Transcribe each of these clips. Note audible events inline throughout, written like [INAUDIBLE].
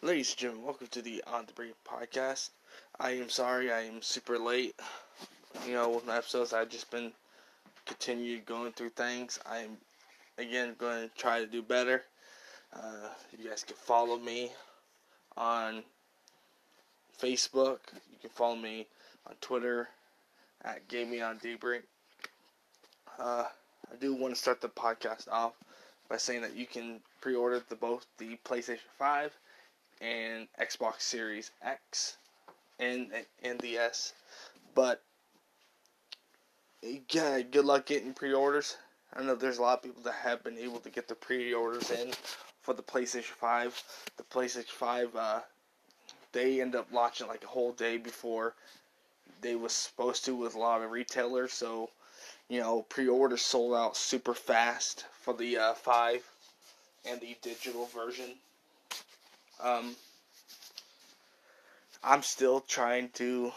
Ladies and gentlemen, welcome to the On the Brink podcast. I am sorry I am super late. You know, with my episodes, I've just been continued going through things. I'm again going to try to do better. Uh, you guys can follow me on Facebook. You can follow me on Twitter at Gaming on Debrink. Uh, I do want to start the podcast off by saying that you can pre-order the both the PlayStation 5 and Xbox Series X and and the S. But yeah, good luck getting pre-orders. I know there's a lot of people that have been able to get the pre-orders in for the PlayStation 5. The PlayStation 5, uh, they end up launching like a whole day before they was supposed to with a lot of retailers. So, you know, pre-orders sold out super fast for the uh, 5 and the digital version. Um, I'm still trying to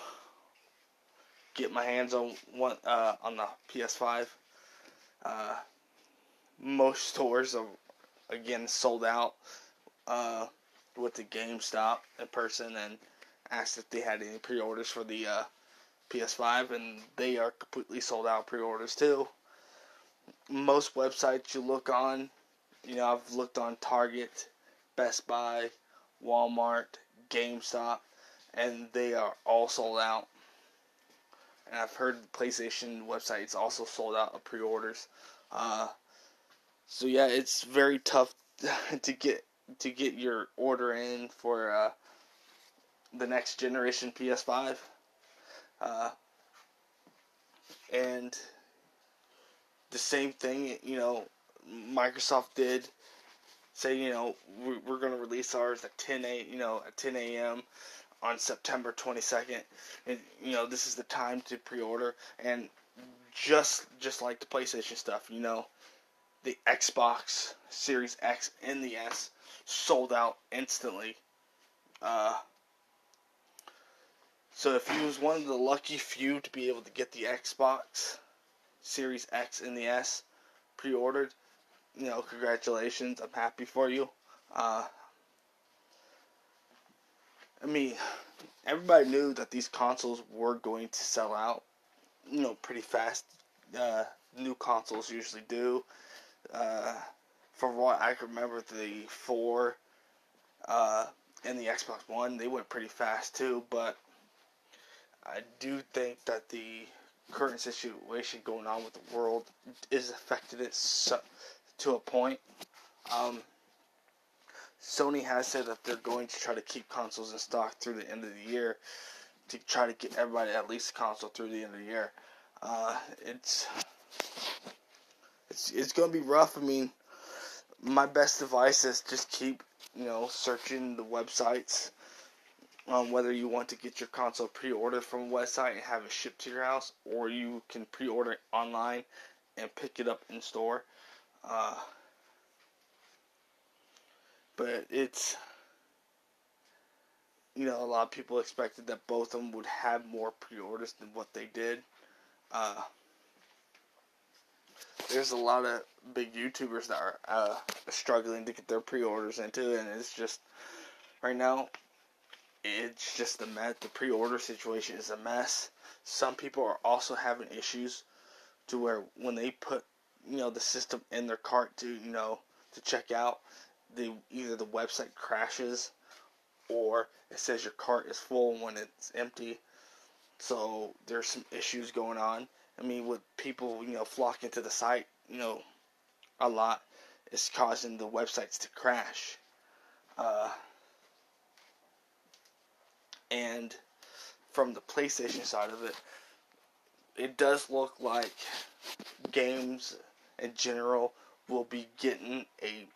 get my hands on one uh, on the PS5. Uh, most stores are again sold out uh, with the GameStop in person and asked if they had any pre-orders for the uh, PS5, and they are completely sold out pre-orders too. Most websites you look on, you know, I've looked on Target, Best Buy, Walmart, GameStop, and they are all sold out. And I've heard PlayStation website is also sold out of pre-orders. Uh, so yeah, it's very tough [LAUGHS] to get to get your order in for uh, the next generation PS5. Uh, and the same thing, you know, Microsoft did say, you know, we're going to release ours at 10 a, you know, at 10 a.m. on September 22nd, and you know, this is the time to pre-order. And just just like the PlayStation stuff, you know, the Xbox Series X and the S sold out instantly. Uh, so if you was one of the lucky few to be able to get the Xbox Series X and the S pre-ordered, you know, congratulations. I'm happy for you. Uh, I mean, everybody knew that these consoles were going to sell out, you know, pretty fast. Uh, new consoles usually do. Uh, from what I can remember, the 4 uh, and the Xbox One, they went pretty fast too, but I do think that the current situation going on with the world is affecting it so, to a point. Um, Sony has said that they're going to try to keep consoles in stock through the end of the year to try to get everybody at least a console through the end of the year. Uh, it's it's it's to be rough. I mean, my best advice is just keep you know searching the websites. Um, whether you want to get your console pre-ordered from a website and have it shipped to your house, or you can pre-order it online and pick it up in store. Uh, but it's you know a lot of people expected that both of them would have more pre-orders than what they did. Uh, there's a lot of big YouTubers that are uh, struggling to get their pre-orders into, and it's just right now it's just a mess. The pre-order situation is a mess. Some people are also having issues to where when they put you know the system in their cart to you know to check out, the either the website crashes or it says your cart is full when it's empty. So there's some issues going on. I mean, with people you know flocking to the site, you know, a lot, is causing the websites to crash. Uh, and from the PlayStation side of it, it does look like games in general will be getting a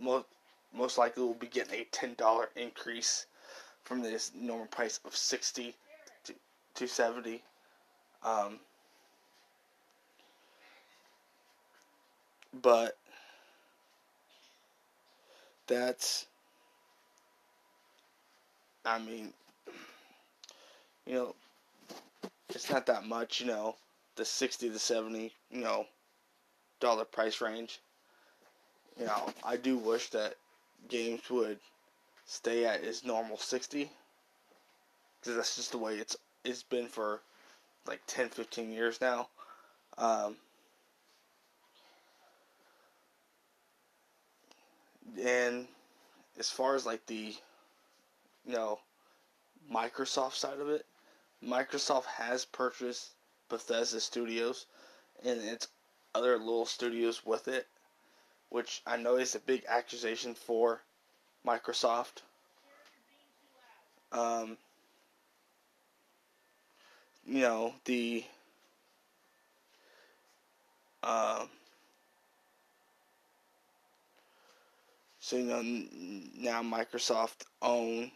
most most likely will be getting a ten dollar increase from this normal price of sixty to seventy. Um, but that's I mean you know it's not that much, you know, the sixty to seventy, you know, dollar price range. You know, I do wish that games would stay at its normal 60 because that's just the way it's it's been for like 10 15 years now um, and as far as like the you know Microsoft side of it Microsoft has purchased Bethesda Studios and its other little studios with it which I know is a big accusation for Microsoft. Um, you know, the uh, so you know now Microsoft own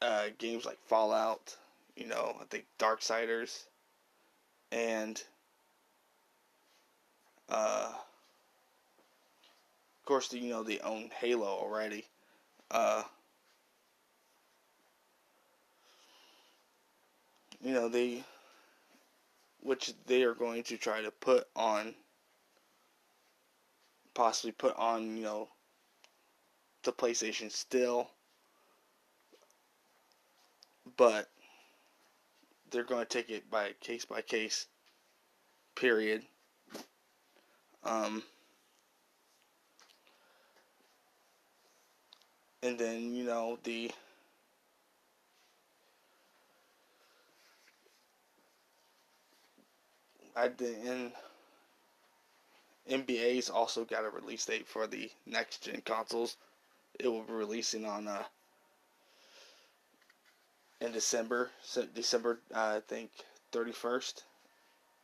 uh, games like Fallout, you know, I think Darksiders, and uh, of course, you know they own Halo already. Uh, you know they, which they are going to try to put on, possibly put on, you know, the PlayStation still, but they're going to take it by case by case. Period. Um, and then you know the I did NBA's also got a release date for the next gen consoles. It will be releasing on uh in December, December uh, I think 31st.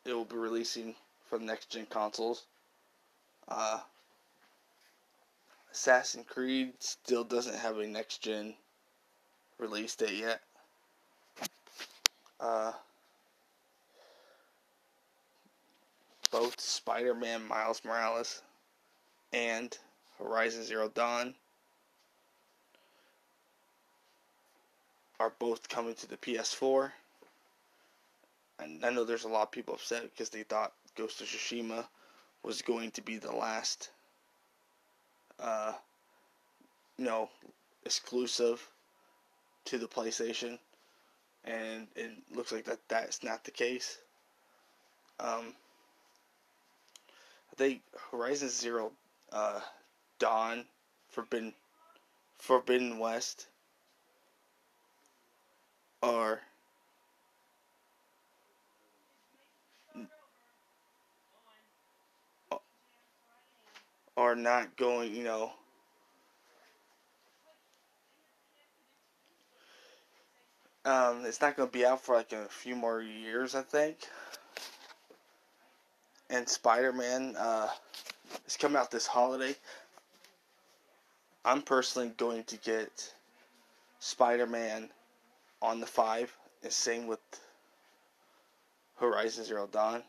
It will be releasing for the next gen consoles. Uh, Assassin's Creed still doesn't have a next gen release date yet. Uh, both Spider Man Miles Morales and Horizon Zero Dawn are both coming to the PS4. And I know there's a lot of people upset because they thought Ghost of Tsushima was going to be the last, uh, you know, exclusive to the PlayStation, and it looks like that that's not the case. Um, I think Horizon Zero uh, Dawn, Forbidden, Forbidden West, are are not going, you know, um, it's not going to be out for like a few more years, I think. And Spider Man uh, is coming out this holiday. I'm personally going to get Spider Man on the 5, and same with Horizon Zero Dawn.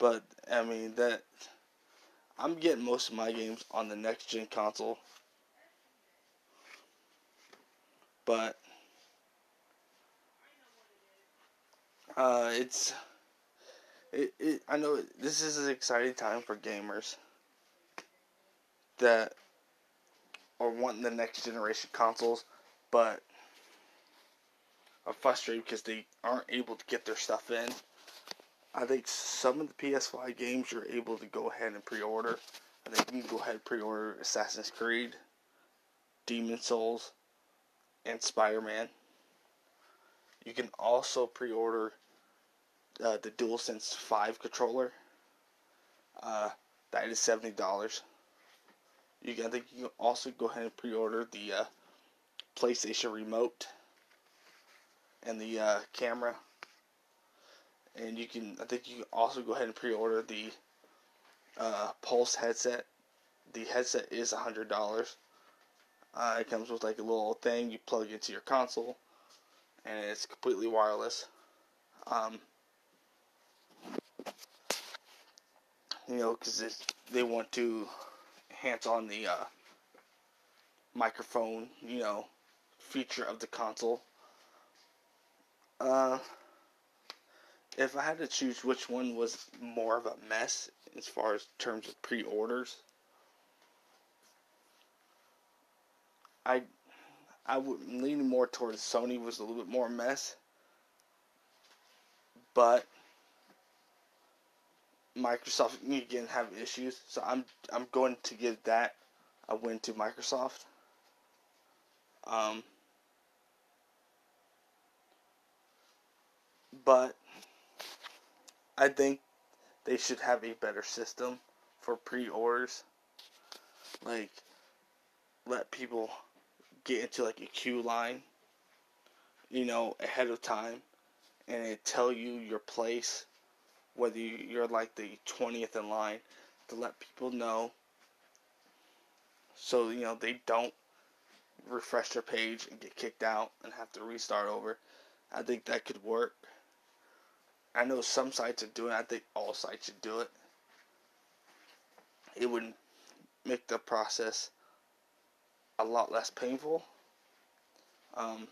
But I mean that I'm getting most of my games on the next gen console. But uh, it's it, it I know this is an exciting time for gamers that are wanting the next generation consoles, but are frustrated because they aren't able to get their stuff in. I think some of the PS5 games you're able to go ahead and pre-order. I think you can go ahead and pre-order Assassin's Creed, Demon Souls, and Spider-Man. You can also pre-order uh, the DualSense 5 controller. Uh, that is seventy dollars. You can, I think you can also go ahead and pre-order the uh, PlayStation Remote and the uh, camera and you can I think you can also go ahead and pre-order the uh, Pulse headset. The headset is hundred dollars. Uh, it comes with like a little thing you plug into your console, and it's completely wireless. Um, you know, because they want to enhance on the uh, microphone, you know, feature of the console. Uh, if I had to choose which one was more of a mess as far as terms of pre-orders, I I would lean more towards Sony was a little bit more mess, but Microsoft again have issues, so I'm I'm going to give that a win to Microsoft. Um, but I think they should have a better system for pre-orders. Like, let people get into like a queue line, you know, ahead of time, and it tell you your place, whether you're like the twentieth in line, to let people know. So you know they don't refresh their page and get kicked out and have to restart over. I think that could work. I know some sites are doing it. I think all sites should do it. It would make the process a lot less painful. Um,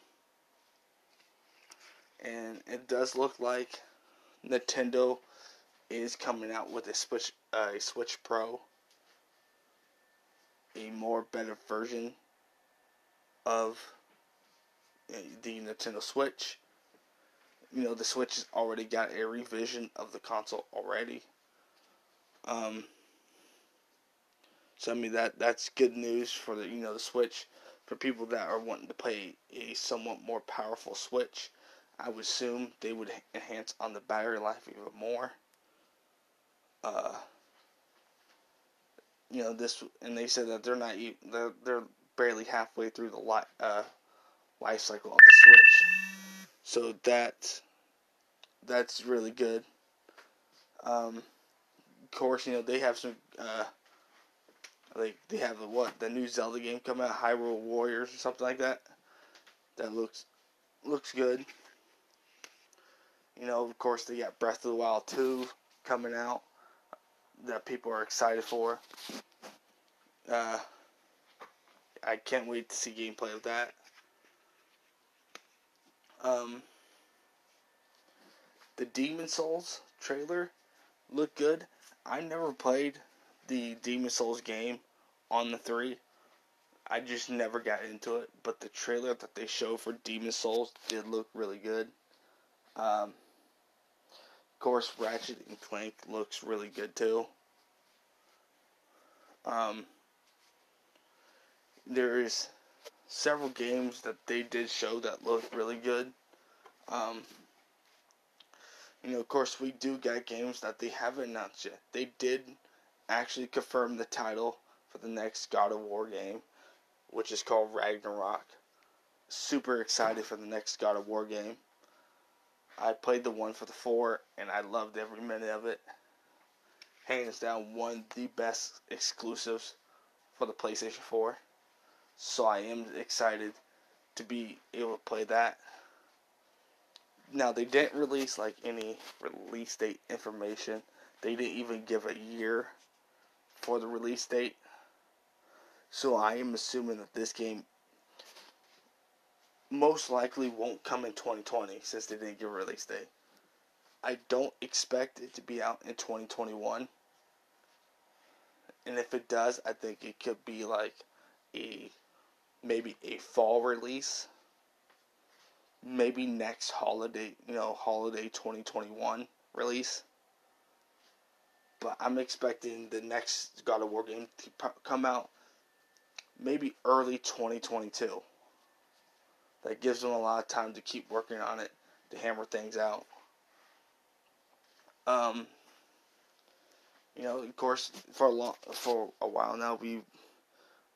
and it does look like Nintendo is coming out with a Switch, uh, a Switch Pro, a more better version of the Nintendo Switch you know the Switch has already got a revision of the console already. Um, so I mean that that's good news for the you know the Switch for people that are wanting to play a somewhat more powerful Switch. I would assume they would enhance on the battery life even more. Uh, you know this, and they said that they're not they're they're barely halfway through the life uh, life cycle of the Switch. So that that's really good. Um, of course, you know they have some. Uh, like they have the what the new Zelda game coming out, Hyrule Warriors or something like that. That looks looks good. You know, of course, they got Breath of the Wild 2 coming out that people are excited for. Uh, I can't wait to see gameplay of that. Um, the Demon Souls trailer looked good. I never played the Demon Souls game on the 3. I just never got into it, but the trailer that they showed for Demon Souls did look really good. Um, of course, Ratchet and Clank looks really good too. Um, there is several games that they did show that looked really good. Um, you know, of course, we do get games that they haven't announced yet. They did actually confirm the title for the next God of War game, which is called Ragnarok. Super excited for the next God of War game. I played the one for the four, and I loved every minute of it. Hands down, one of the best exclusives for the PlayStation 4. So I am excited to be able to play that. Now they didn't release like any release date information. They didn't even give a year for the release date. So I am assuming that this game most likely won't come in 2020 since they didn't give a release date. I don't expect it to be out in 2021. And if it does, I think it could be like a maybe a fall release maybe next holiday, you know, holiday 2021 release. But I'm expecting the next God of War game to come out maybe early 2022. That gives them a lot of time to keep working on it, to hammer things out. Um, you know, of course, for a long, for a while now, we've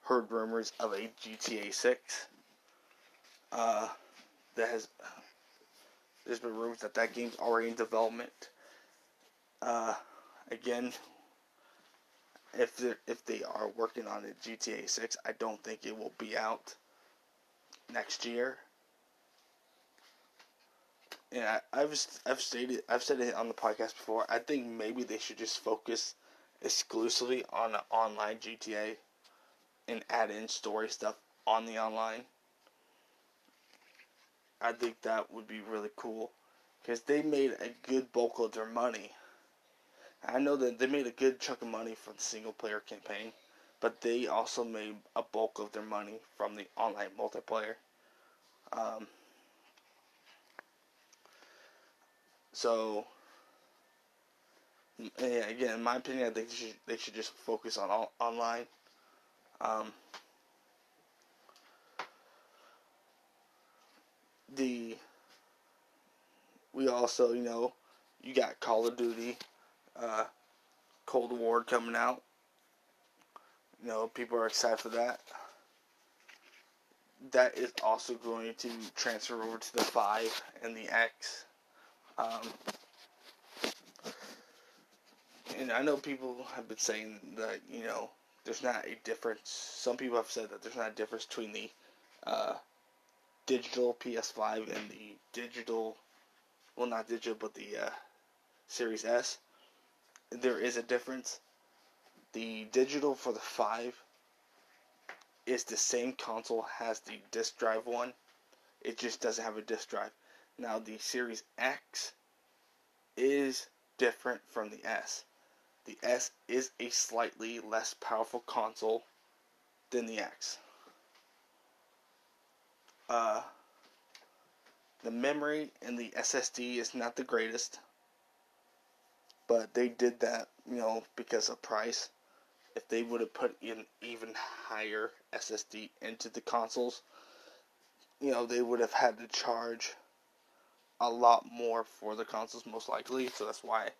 heard rumors of a GTA 6. Uh, that has there's been rumors that that game's already in development. Uh, again, if they if they are working on it, GTA Six, I don't think it will be out next year. And I, I've I've stated I've said it on the podcast before. I think maybe they should just focus exclusively on online GTA and add in story stuff on the online I think that would be really cool. because they made a good bulk of their money. I know that they made a good chunk of money from the single player campaign, but they also made a bulk of their money from the online multiplayer. Um, so, yeah, again, in my opinion, I think they should, they should just focus on all, online. Um, the we also, you know, you got Call of Duty, uh, Cold War coming out. You know, people are excited for that. That is also going to transfer over to the 5 and the X. Um, and I know people have been saying that, you know, there's not a difference. Some people have said that there's not a difference between the uh, digital PS5 and the digital, well, not digital, but the uh, Series S. There is a difference. The digital for the 5 is the same console as the disk drive one. It just doesn't have a disk drive. Now the Series X is different from the S. The S is a slightly less powerful console than the X. Uh, the memory and the SSD is not the greatest, but they did that, you know, because of price. If they would have put in even higher SSD into the consoles, you know, they would have had to charge a lot more for the consoles, most likely. So that's why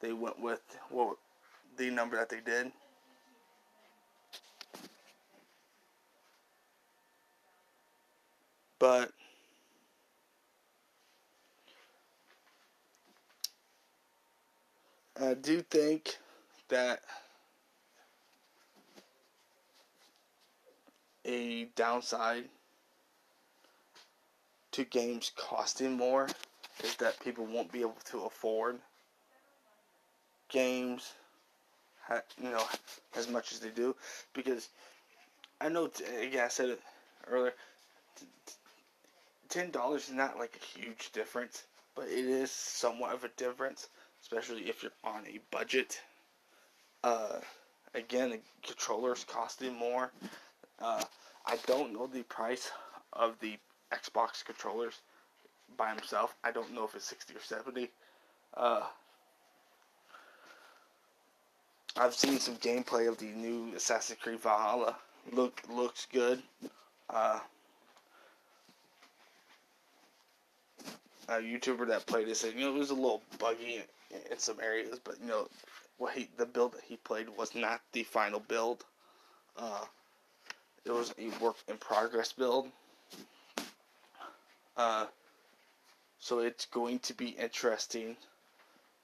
they went with what the number that they did. But I do think that a downside to games costing more is that people won't be able to afford games you know as much as they do because I know again I said it earlier ten dollars is not like a huge difference but it is somewhat of a difference especially if you're on a budget uh, again the controllers costing more uh, I don't know the price of the Xbox controllers by himself. I don't know if it's 60 or 70. Uh, I've seen some gameplay of the new Assassin's Creed Valhalla. Look looks good. Uh, a YouTuber that played it said, you know, it was a little buggy in, in some areas, but you know, what he the build that he played was not the final build. Uh, it was a work in progress build. Uh, so it's going to be interesting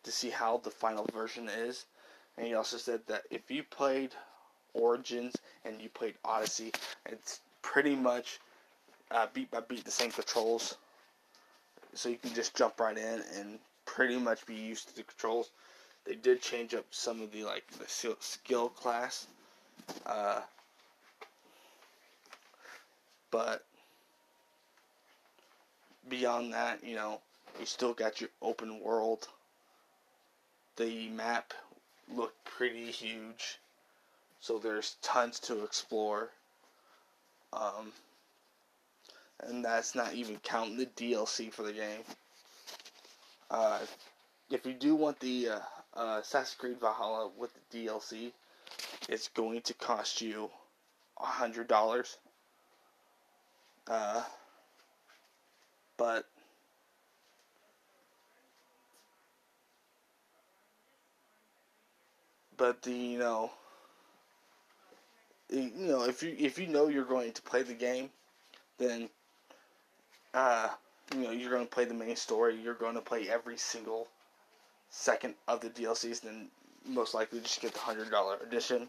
to see how the final version is. And he also said that if you played Origins and you played Odyssey, it's pretty much uh, beat by beat the same controls. So you can just jump right in and pretty much be used to the controls. They did change up some of the like the skill class, uh, but beyond that, you know, you still got your open world. The map looked pretty huge, so there's tons to explore. Um, and that's not even counting the DLC for the game. Uh, if you do want the uh, uh, Assassin's Creed Valhalla with the DLC, it's going to cost you a hundred dollars. Uh, but but the you know you know if you if you know you're going to play the game then uh you know you're going to play the main story you're going to play every single second of the DLCs then most likely just get the hundred dollar edition.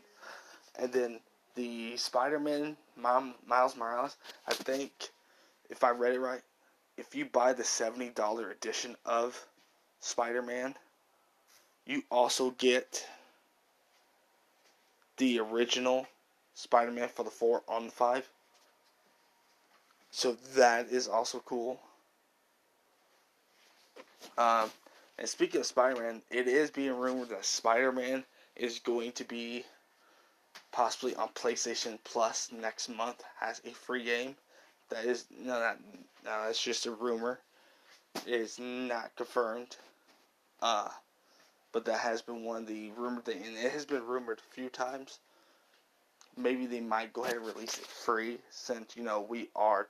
And then the Spider-Man Miles Morales I think if I read it right if you buy the $70 edition of Spider Man, you also get the original Spider Man for the 4 on the 5. So that is also cool. Um, and speaking of Spider Man, it is being rumored that Spider Man is going to be possibly on PlayStation Plus next month as a free game. That is no, that no, that's just a rumor. It is not confirmed. Uh, but that has been one of the rumored things, and it has been rumored a few times. Maybe they might go ahead and release it free, since you know we are.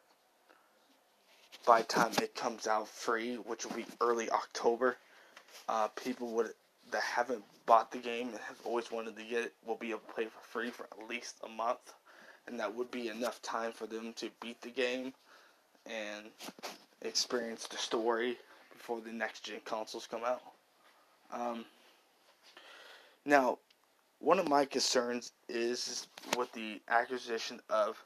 By time it comes out free, which will be early October, uh, people would that haven't bought the game and have always wanted to get it will be able to play for free for at least a month, and that would be enough time for them to beat the game and experience the story before the next gen consoles come out. Um, now, one of my concerns is with the acquisition of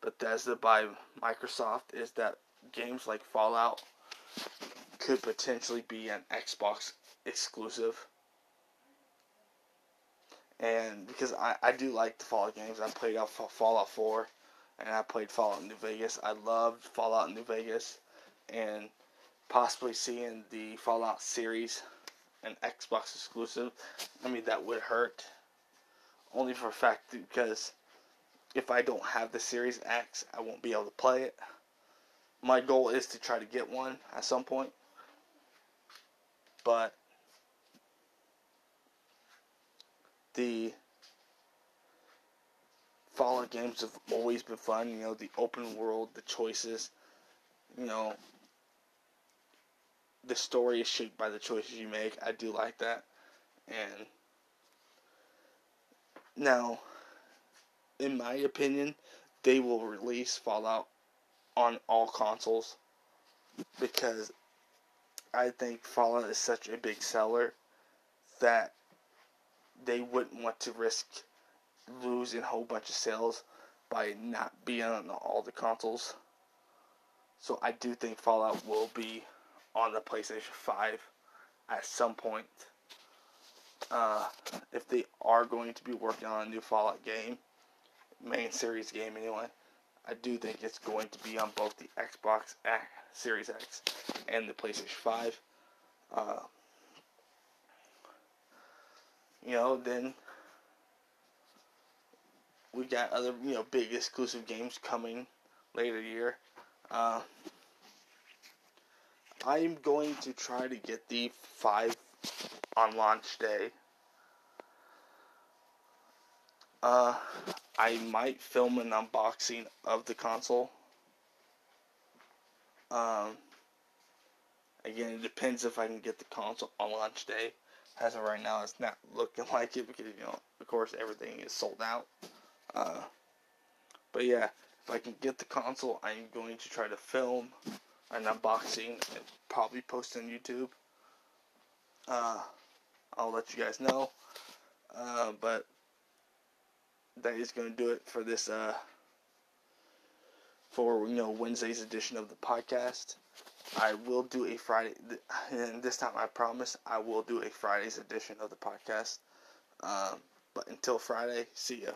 Bethesda by Microsoft is that games like Fallout could potentially be an Xbox exclusive. And because I, I do like the Fallout games, I played out Fallout 4 and I played Fallout New Vegas. I loved Fallout New Vegas and possibly seeing the Fallout series an Xbox exclusive. I mean, that would hurt. Only for a fact because if I don't have the Series X, I won't be able to play it. My goal is to try to get one at some point. But the Fallout games have always been fun. You know, the open world, the choices. You know, the story is shaped by the choices you make. I do like that. And now, in my opinion, they will release Fallout on all consoles because I think Fallout is such a big seller that they wouldn't want to risk losing a whole bunch of sales by not being on all the consoles. So I do think Fallout will be on the PlayStation 5 at some point. Uh, if they are going to be working on a new Fallout game, main series game anyway, I do think it's going to be on both the Xbox Series X and the PlayStation 5. Uh, you know, then we got other, you know, big exclusive games coming later year. Uh, I'm going to try to get the 5 on launch day. Uh, I might film an unboxing of the console. Um, again, it depends if I can get the console on launch day. As of right now, it's not looking [LAUGHS] like it because, you know, of course, everything is sold out. Uh, but yeah, if I can get the console, I'm going to try to film an unboxing probably post on YouTube. Uh, I'll let you guys know. Uh, but that is going to do it for this uh, for you know Wednesday's edition of the podcast. I will do a Friday, and this time I promise I will do a Friday's edition of the podcast. Um, but until Friday, see ya.